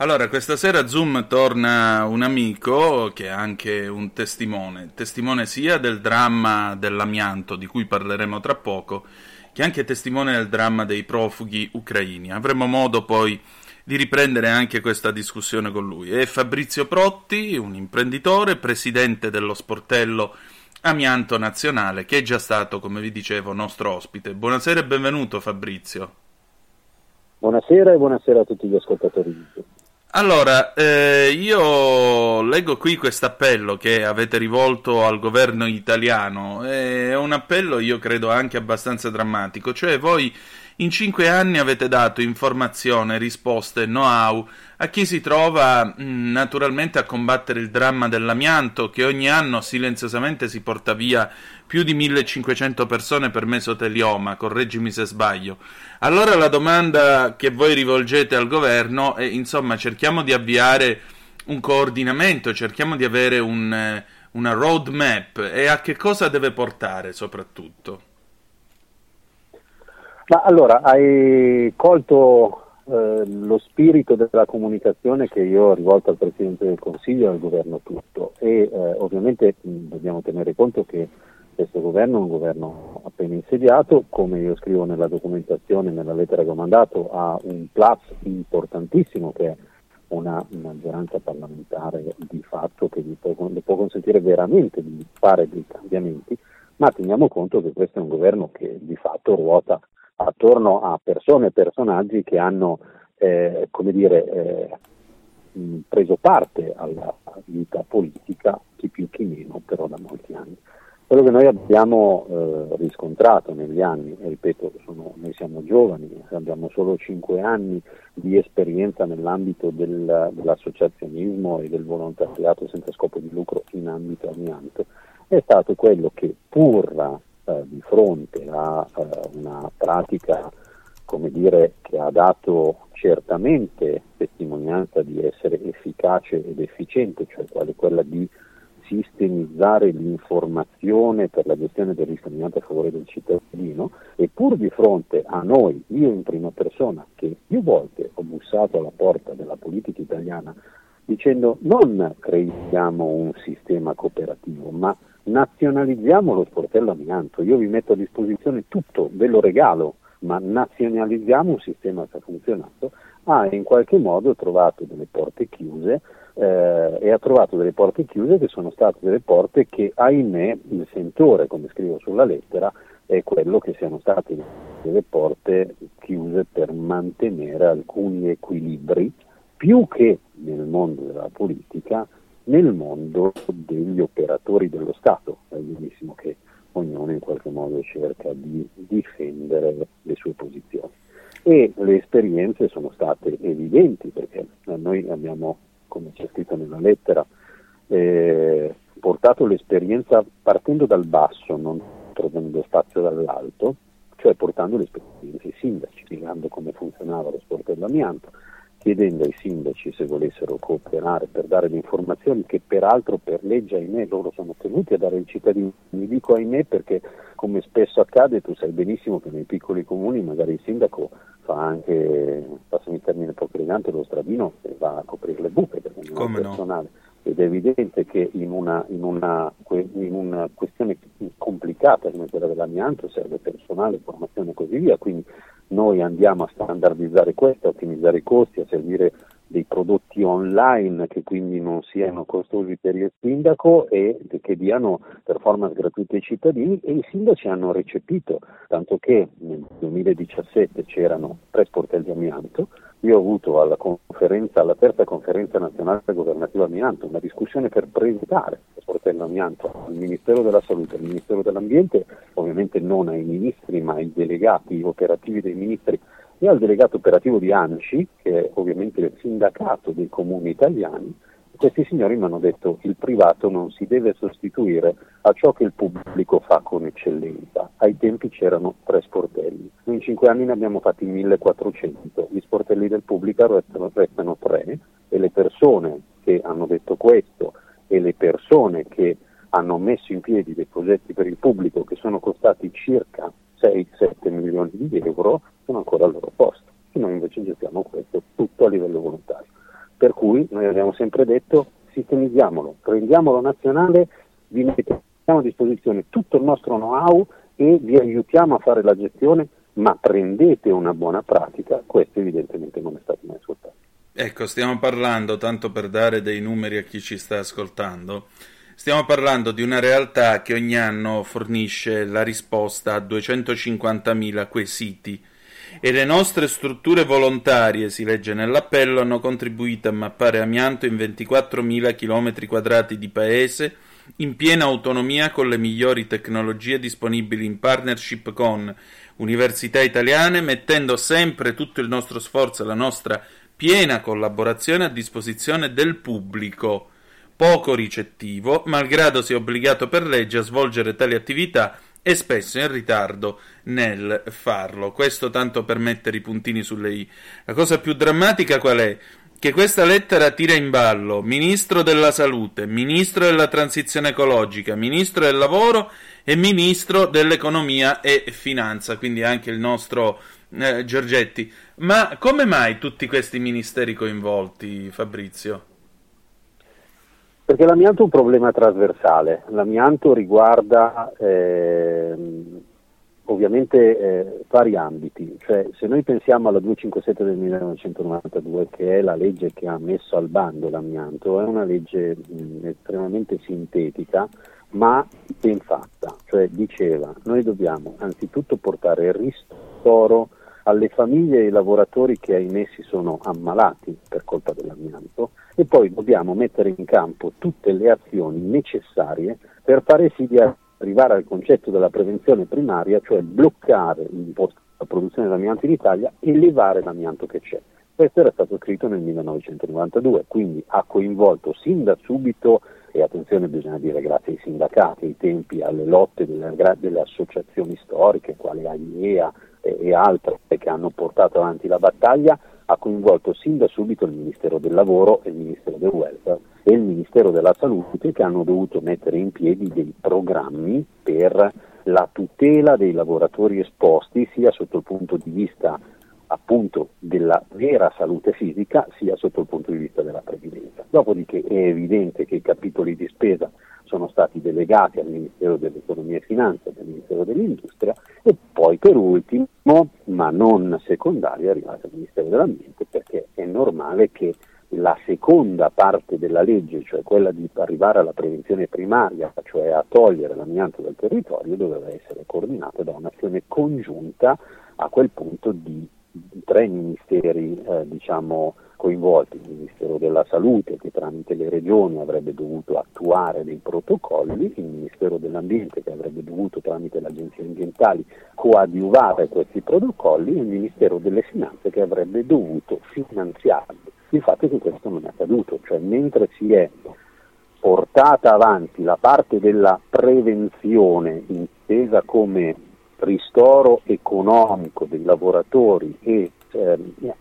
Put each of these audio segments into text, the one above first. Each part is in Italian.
Allora, questa sera a Zoom torna un amico che è anche un testimone, testimone sia del dramma dell'amianto, di cui parleremo tra poco, che anche testimone del dramma dei profughi ucraini. Avremo modo poi di riprendere anche questa discussione con lui. È Fabrizio Protti, un imprenditore, presidente dello sportello Amianto Nazionale, che è già stato, come vi dicevo, nostro ospite. Buonasera e benvenuto Fabrizio. Buonasera e buonasera a tutti gli ascoltatori. Allora, eh, io leggo qui questo appello che avete rivolto al governo italiano, è un appello io credo anche abbastanza drammatico, cioè voi in cinque anni avete dato informazione, risposte, know-how a chi si trova mm, naturalmente a combattere il dramma dell'amianto che ogni anno silenziosamente si porta via più di 1500 persone per mesotelioma, correggimi se sbaglio. Allora la domanda che voi rivolgete al governo è insomma cerchiamo di avviare un coordinamento, cerchiamo di avere un, eh, una roadmap e a che cosa deve portare soprattutto? Ma allora, hai colto eh, lo spirito della comunicazione che io ho rivolto al Presidente del Consiglio e al governo tutto. E eh, ovviamente mh, dobbiamo tenere conto che questo governo è un governo appena insediato, come io scrivo nella documentazione, nella lettera che ho mandato, ha un plus importantissimo che è una maggioranza parlamentare di fatto che gli può, gli può consentire veramente di fare dei cambiamenti, ma teniamo conto che questo è un governo che di fatto ruota attorno a persone e personaggi che hanno eh, come dire, eh, preso parte alla vita politica, chi più chi meno, però da molti anni. Quello che noi abbiamo eh, riscontrato negli anni, e ripeto, sono, noi siamo giovani, abbiamo solo cinque anni di esperienza nell'ambito del, dell'associazionismo e del volontariato senza scopo di lucro in ambito amianto, è stato quello che pur eh, di fronte a eh, una pratica come dire, che ha dato certamente testimonianza di essere efficace ed efficiente, cioè quella di sistemizzare l'informazione per la gestione del risparmiato a favore del cittadino. E pur di fronte a noi, io in prima persona, che più volte ho bussato alla porta della politica italiana dicendo non creiamo un sistema cooperativo, ma nazionalizziamo lo sportello amianto, io vi metto a disposizione tutto, ve lo regalo, ma nazionalizziamo un sistema che ha funzionato, ha in qualche modo trovato delle porte chiuse eh, e ha trovato delle porte chiuse che sono state delle porte che ahimè il sentore, come scrivo sulla lettera, è quello che siano state delle porte chiuse per mantenere alcuni equilibri più che nel mondo della politica nel mondo degli operatori dello Stato. È benissimo che ognuno in qualche modo cerca di difendere le sue posizioni. E le esperienze sono state evidenti perché noi abbiamo, come c'è scritto nella lettera, eh, portato l'esperienza partendo dal basso, non trovando spazio dall'alto, cioè portando l'esperienza ai sindaci, spiegando come funzionava lo sport dell'amianto, chiedendo ai sindaci se volessero cooperare per dare le informazioni che peraltro per legge ahimè loro sono tenuti a dare ai cittadini. Mi dico ahimè perché come spesso accade tu sai benissimo che nei piccoli comuni magari il sindaco fa anche, passami il termine poco elegante, lo stradino e va a coprire le buche perché non è personale. No? Ed è evidente che in una, in, una, in una, questione complicata come quella dell'amianto serve personale, formazione e così via, quindi noi andiamo a standardizzare questo, a ottimizzare i costi, a servire dei prodotti online che quindi non siano costosi per il sindaco e che diano performance gratuite ai cittadini. E i sindaci hanno recepito, tanto che nel 2017 c'erano tre sportelli amianto, io ho avuto alla, alla terza conferenza nazionale governativa amianto una discussione per presentare lo sportello amianto al Ministero della Salute, al Ministero dell'Ambiente, ovviamente non ai ministri ma ai delegati operativi dei ministri e al delegato operativo di ANCI, che è ovviamente il sindacato dei comuni italiani, questi signori mi hanno detto che il privato non si deve sostituire a ciò che il pubblico fa con eccellenza. Ai tempi c'erano tre sportelli, in cinque anni ne abbiamo fatti 1400, gli sportelli del pubblico restano, restano tre e le persone che hanno detto questo e le persone che hanno messo in piedi dei progetti per il pubblico che sono costati circa 6-7 milioni di euro sono ancora al loro posto. E noi invece gestiamo questo tutto a livello volontario. Cui noi abbiamo sempre detto sistemizziamolo, rendiamolo nazionale, vi mettiamo a disposizione tutto il nostro know-how e vi aiutiamo a fare la gestione, ma prendete una buona pratica, questo evidentemente non è stato mai ascoltato. Ecco, stiamo parlando, tanto per dare dei numeri a chi ci sta ascoltando, stiamo parlando di una realtà che ogni anno fornisce la risposta a 250.000 quesiti e le nostre strutture volontarie, si legge nell'appello, hanno contribuito a mappare amianto in 24.000 km quadrati di paese in piena autonomia con le migliori tecnologie disponibili in partnership con università italiane, mettendo sempre tutto il nostro sforzo e la nostra piena collaborazione a disposizione del pubblico, poco ricettivo, malgrado sia obbligato per legge a svolgere tali attività e spesso in ritardo nel farlo. Questo tanto per mettere i puntini sulle i. La cosa più drammatica qual è? Che questa lettera tira in ballo Ministro della Salute, Ministro della Transizione Ecologica, Ministro del Lavoro e Ministro dell'Economia e Finanza, quindi anche il nostro eh, Giorgetti. Ma come mai tutti questi ministeri coinvolti, Fabrizio? Perché l'amianto è un problema trasversale, l'amianto riguarda eh, ovviamente eh, vari ambiti, cioè se noi pensiamo alla 257 del 1992 che è la legge che ha messo al bando l'amianto, è una legge mh, estremamente sintetica ma ben fatta, cioè diceva noi dobbiamo anzitutto portare ristoro alle famiglie e ai lavoratori che ahimè si sono ammalati per colpa dell'amianto e poi dobbiamo mettere in campo tutte le azioni necessarie per fare sì di arrivare al concetto della prevenzione primaria, cioè bloccare la produzione dell'amianto in Italia e levare l'amianto che c'è. Questo era stato scritto nel 1992, quindi ha coinvolto sin da subito, e attenzione bisogna dire grazie ai sindacati, ai tempi, alle lotte delle, delle associazioni storiche, quali AIEA, e altre che hanno portato avanti la battaglia, ha coinvolto sin da subito il Ministero del Lavoro e il Ministero del Welfare e il Ministero della Salute che hanno dovuto mettere in piedi dei programmi per la tutela dei lavoratori esposti sia sotto il punto di vista appunto della vera salute fisica sia sotto il punto di vista della previdenza. Dopodiché è evidente che i capitoli di spesa sono stati delegati al Ministero dell'Economia e Finanza e al Ministero dell'Industria e poi per ultimo, ma non secondario, è arrivato al Ministero dell'Ambiente perché è normale che la seconda parte della legge, cioè quella di arrivare alla prevenzione primaria, cioè a togliere l'amianto dal territorio, doveva essere coordinata da un'azione congiunta a quel punto di tre ministeri eh, diciamo, coinvolti, il Ministero della Salute che tramite le regioni avrebbe dovuto attuare dei protocolli, il Ministero dell'Ambiente che avrebbe dovuto tramite le agenzie ambientali coadiuvare questi protocolli e il Ministero delle Finanze che avrebbe dovuto finanziarli. Il fatto è che questo non è accaduto, cioè mentre si è portata avanti la parte della prevenzione intesa come ristoro economico dei lavoratori e ehm,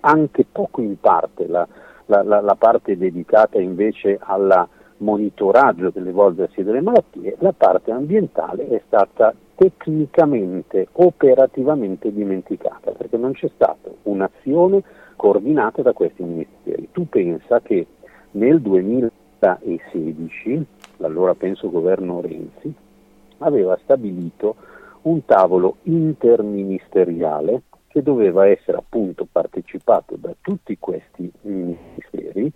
anche poco in parte la, la, la, la parte dedicata invece al monitoraggio dell'evolversi delle malattie, la parte ambientale è stata tecnicamente, operativamente dimenticata, perché non c'è stata un'azione coordinata da questi ministeri. Tu pensa che nel 2016, l'allora penso governo Renzi, aveva stabilito un tavolo interministeriale che doveva essere appunto partecipato da tutti questi ministeri,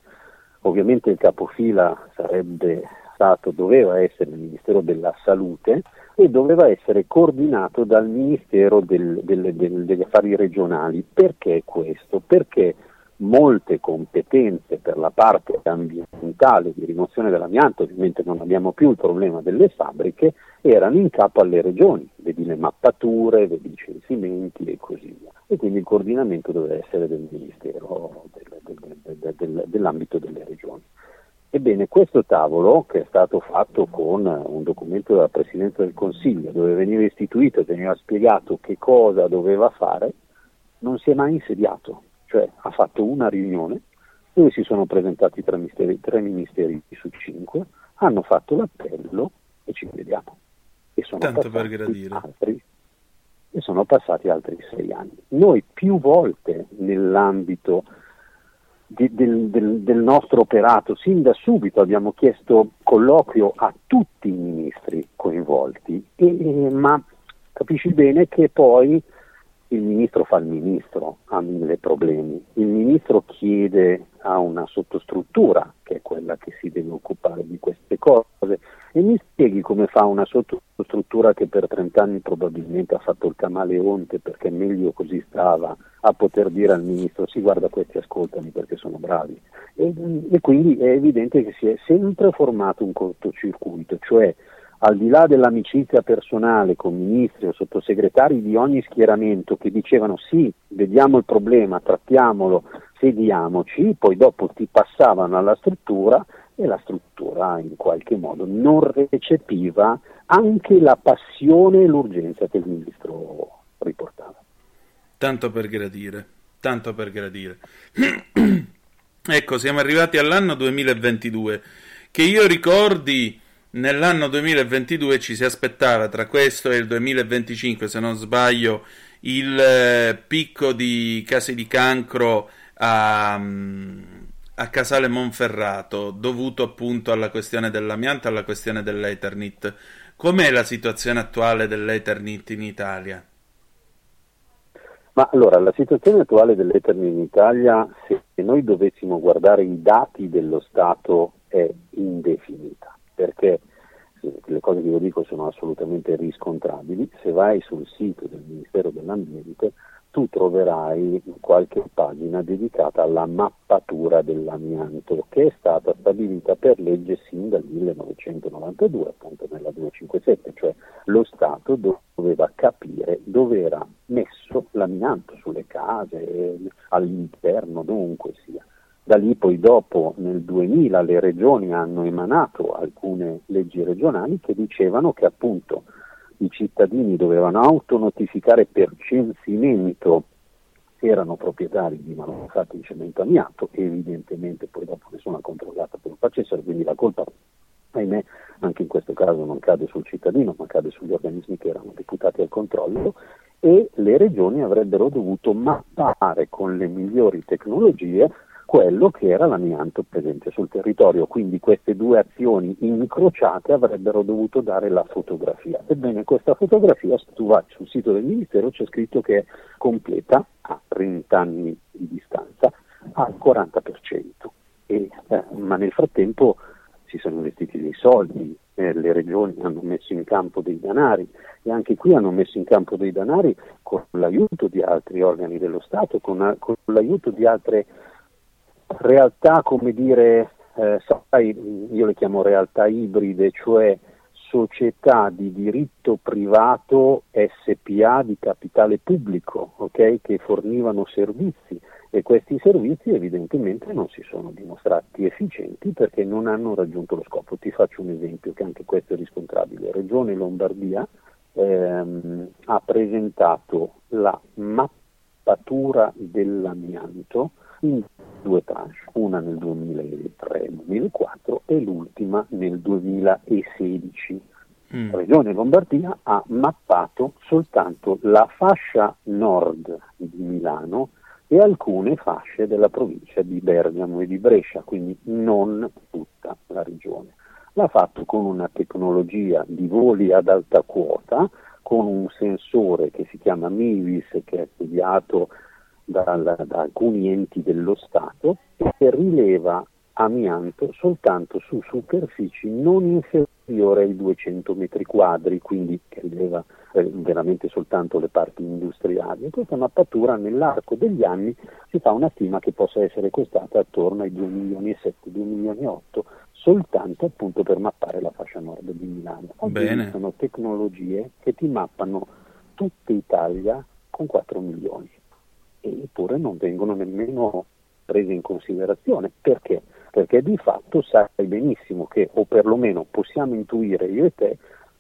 ovviamente il capofila sarebbe stato, doveva essere il Ministero della Salute e doveva essere coordinato dal Ministero del, del, del, degli Affari Regionali. Perché questo? Perché molte competenze per la parte ambientale di rimozione dell'amianto, ovviamente non abbiamo più il problema delle fabbriche, erano in capo alle regioni, vedi le mappature, vedi i censimenti e così via. E quindi il coordinamento doveva essere del Ministero del, del, del, dell'ambito delle regioni. Ebbene, questo tavolo, che è stato fatto con un documento della Presidenza del Consiglio, dove veniva istituito e veniva spiegato che cosa doveva fare, non si è mai insediato cioè ha fatto una riunione dove si sono presentati tre ministeri, tre ministeri su cinque, hanno fatto l'appello e ci vediamo. E sono. Altri, e sono passati altri sei anni. Noi più volte nell'ambito di, del, del, del, nostro operato. Sin da subito abbiamo chiesto colloquio a tutti i ministri coinvolti, e, ma capisci bene che poi il ministro fa il ministro, ha mille problemi. Il ministro chiede a una sottostruttura, che è quella che si deve occupare di queste cose, e mi spieghi come fa una sottostruttura che per 30 anni probabilmente ha fatto il camaleonte perché meglio così stava a poter dire al ministro sì guarda questi ascoltami perché sono bravi. E, e quindi è evidente che si è sempre formato un cortocircuito, cioè al di là dell'amicizia personale con ministri o sottosegretari di ogni schieramento che dicevano sì, vediamo il problema, trattiamolo, sediamoci, poi dopo ti passavano alla struttura e la struttura in qualche modo non recepiva anche la passione e l'urgenza che il ministro riportava. Tanto per gradire, tanto per gradire. ecco, siamo arrivati all'anno 2022, che io ricordi nell'anno 2022 ci si aspettava tra questo e il 2025, se non sbaglio, il eh, picco di casi di cancro a, a Casale Monferrato, dovuto appunto alla questione dell'amianto e alla questione dell'Eternit. Com'è la situazione attuale dell'Eternit in Italia? Ma allora, la situazione attuale dell'Eternit in Italia, se noi dovessimo guardare i dati dello Stato, è indefinita perché le cose che io dico sono assolutamente riscontrabili. Se vai sul sito del Ministero dell'Ambiente tu troverai qualche pagina dedicata alla mappatura dell'amianto che è stata stabilita per legge sin dal 1992, appunto nella 257, cioè lo Stato doveva capire dove era messo l'amianto sulle case, all'interno, dovunque sia. Da lì poi dopo nel 2000 le regioni hanno emanato alcune leggi regionali che dicevano che appunto i cittadini dovevano autonotificare per censimento. Se erano proprietari di manufatti di cemento amianto e evidentemente poi dopo nessuno ha controllato che lo facessero, quindi la colpa ahimè anche in questo caso non cade sul cittadino ma cade sugli organismi che erano deputati al controllo e le regioni avrebbero dovuto mappare con le migliori tecnologie quello che era l'amianto presente sul territorio, quindi queste due azioni incrociate avrebbero dovuto dare la fotografia. Ebbene, questa fotografia, se tu vai sul sito del Ministero, c'è scritto che è completa a 30 anni di distanza al 40%, e, eh, ma nel frattempo si sono investiti dei soldi, eh, le regioni hanno messo in campo dei danari e anche qui hanno messo in campo dei danari con l'aiuto di altri organi dello Stato, con, con l'aiuto di altre realtà, come dire, eh, sai, io le chiamo realtà ibride, cioè società di diritto privato SPA di capitale pubblico, okay, che fornivano servizi e questi servizi evidentemente non si sono dimostrati efficienti perché non hanno raggiunto lo scopo. Ti faccio un esempio che anche questo è riscontrabile. Regione Lombardia ehm, ha presentato la mappatura dell'amianto in due tranche, una nel 2003-2004 e l'ultima nel 2016. Mm. La Regione Lombardia ha mappato soltanto la fascia nord di Milano e alcune fasce della provincia di Bergamo e di Brescia, quindi non tutta la regione. L'ha fatto con una tecnologia di voli ad alta quota, con un sensore che si chiama MIVIS, che è studiato da, da alcuni enti dello Stato che rileva amianto soltanto su superfici non inferiori ai 200 metri quadri, quindi che rileva eh, veramente soltanto le parti industriali. In questa mappatura nell'arco degli anni si fa una stima che possa essere costata attorno ai 2 milioni e 7, 2 milioni e 8, soltanto appunto per mappare la fascia nord di Milano. Oggi sono tecnologie che ti mappano tutta Italia con 4 milioni eppure non vengono nemmeno prese in considerazione. Perché? Perché di fatto sai benissimo che, o perlomeno possiamo intuire io e te,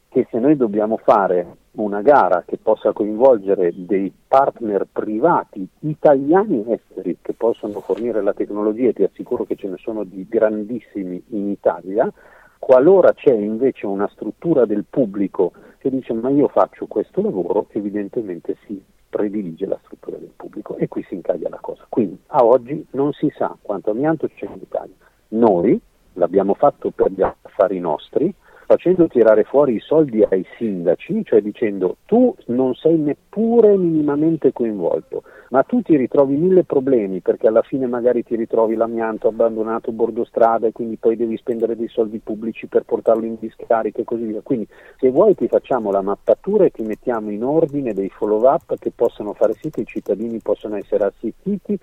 che se noi dobbiamo fare una gara che possa coinvolgere dei partner privati italiani e esteri che possono fornire la tecnologia, e ti assicuro che ce ne sono di grandissimi in Italia, qualora c'è invece una struttura del pubblico che dice ma io faccio questo lavoro, evidentemente si predilige la struttura del pubblico e qui si incaglia la cosa. Quindi a oggi non si sa quanto amianto c'è in Italia. Noi l'abbiamo fatto per gli affari nostri, facendo tirare fuori i soldi ai sindaci, cioè dicendo tu non sei neppure minimamente coinvolto, ma tu ti ritrovi mille problemi perché alla fine magari ti ritrovi l'amianto abbandonato bordo strada e quindi poi devi spendere dei soldi pubblici per portarlo in discarica e così via. Quindi se vuoi ti facciamo la mappatura e ti mettiamo in ordine dei follow up che possano fare sì che i cittadini possano essere assistiti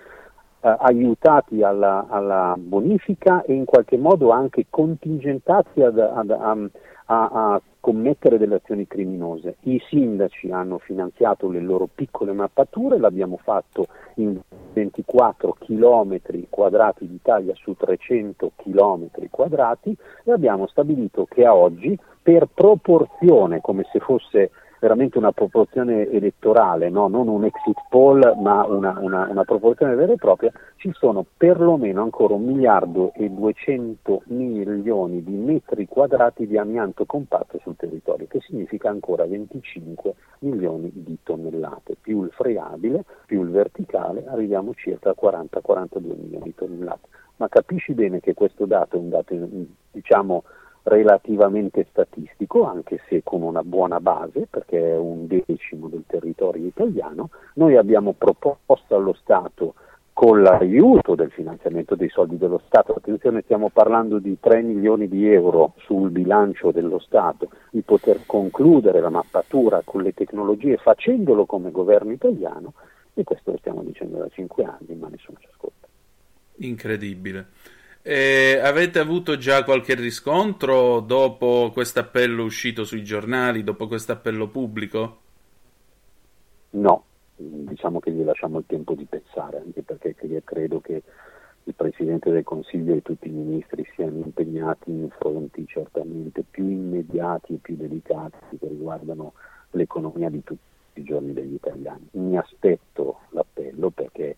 eh, aiutati alla, alla, bonifica e in qualche modo anche contingentati ad, ad, a, a, a, commettere delle azioni criminose. I sindaci hanno finanziato le loro piccole mappature, l'abbiamo fatto in 24 km quadrati d'Italia su 300 km quadrati e abbiamo stabilito che a oggi per proporzione, come se fosse veramente una proporzione elettorale, no? non un exit poll ma una, una, una, proporzione vera e propria, ci sono perlomeno ancora un miliardo e 200 milioni di metri quadrati di amianto compatto sul territorio, che significa ancora 25 milioni di tonnellate, più il freabile, più il verticale, arriviamo circa a 40-42 milioni di tonnellate. Ma capisci bene che questo dato è un dato, diciamo, relativamente statistico, anche se con una buona base, perché è un decimo del territorio italiano. Noi abbiamo proposto allo Stato con l'aiuto del finanziamento dei soldi dello Stato, attenzione stiamo parlando di 3 milioni di euro sul bilancio dello Stato, di poter concludere la mappatura con le tecnologie facendolo come governo italiano e questo lo stiamo dicendo da 5 anni ma nessuno ci ascolta. Incredibile. Eh, avete avuto già qualche riscontro dopo questo appello uscito sui giornali, dopo questo appello pubblico? No, diciamo che gli lasciamo il tempo di pensare, anche perché credo che il Presidente del Consiglio e tutti i ministri siano impegnati in fronti certamente più immediati e più delicati che riguardano l'economia di tutti i giorni degli italiani. Mi aspetto l'appello perché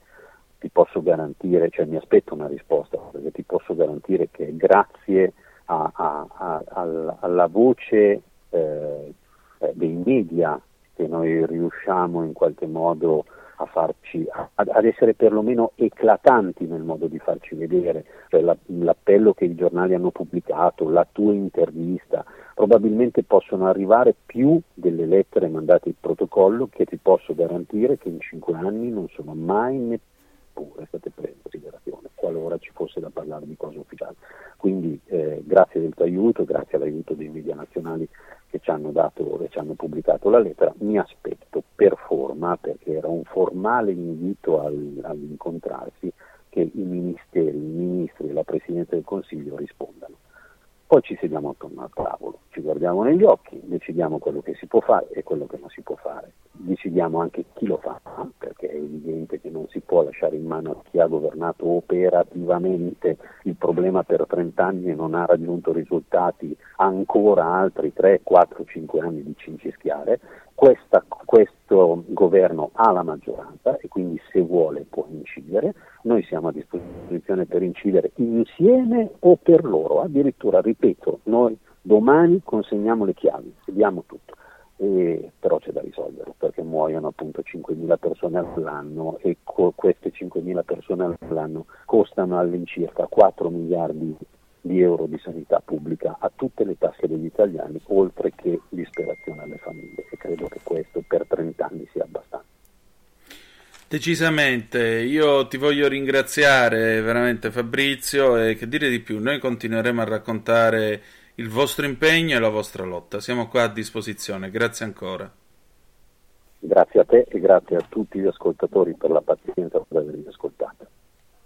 ti posso garantire, cioè mi aspetto una risposta, perché ti posso garantire che grazie a, a, a, alla voce eh, eh, dei media che noi riusciamo in qualche modo a farci, ad essere perlomeno eclatanti nel modo di farci vedere, cioè la, l'appello che i giornali hanno pubblicato, la tua intervista, probabilmente possono arrivare più delle lettere mandate in protocollo che ti posso garantire che in cinque anni non sono mai neppure pure state prese in considerazione qualora ci fosse da parlare di cosa ufficiale. Quindi eh, grazie del tuo aiuto, grazie all'aiuto dei media nazionali che ci hanno dato e ci hanno pubblicato la lettera, mi aspetto per forma, perché era un formale invito al, all'incontrarsi, che i ministeri, i ministri e la Presidente del Consiglio rispondano. Poi ci sediamo attorno al tavolo, ci guardiamo negli occhi, decidiamo quello che si può fare e quello che non si può fare. Decidiamo anche chi lo fa, perché è evidente che non si può lasciare in mano a chi ha governato operativamente il problema per 30 anni e non ha raggiunto risultati ancora altri 3, 4, 5 anni di cincischiare. Questa, questo governo ha la maggioranza e quindi se vuole può incidere, noi siamo a disposizione per incidere insieme o per loro, addirittura ripeto, noi domani consegniamo le chiavi, vediamo tutto. E, però c'è da risolvere perché muoiono appunto 5.000 persone all'anno e co- queste 5.000 persone all'anno costano all'incirca 4 miliardi di euro di sanità pubblica a tutte le tasche degli italiani, oltre che disperazione alle famiglie. E credo che questo per 30 anni sia abbastanza. Decisamente, io ti voglio ringraziare veramente Fabrizio e che dire di più, noi continueremo a raccontare il vostro impegno e la vostra lotta, siamo qua a disposizione, grazie ancora. Grazie a te e grazie a tutti gli ascoltatori per la pazienza per avermi ascoltato.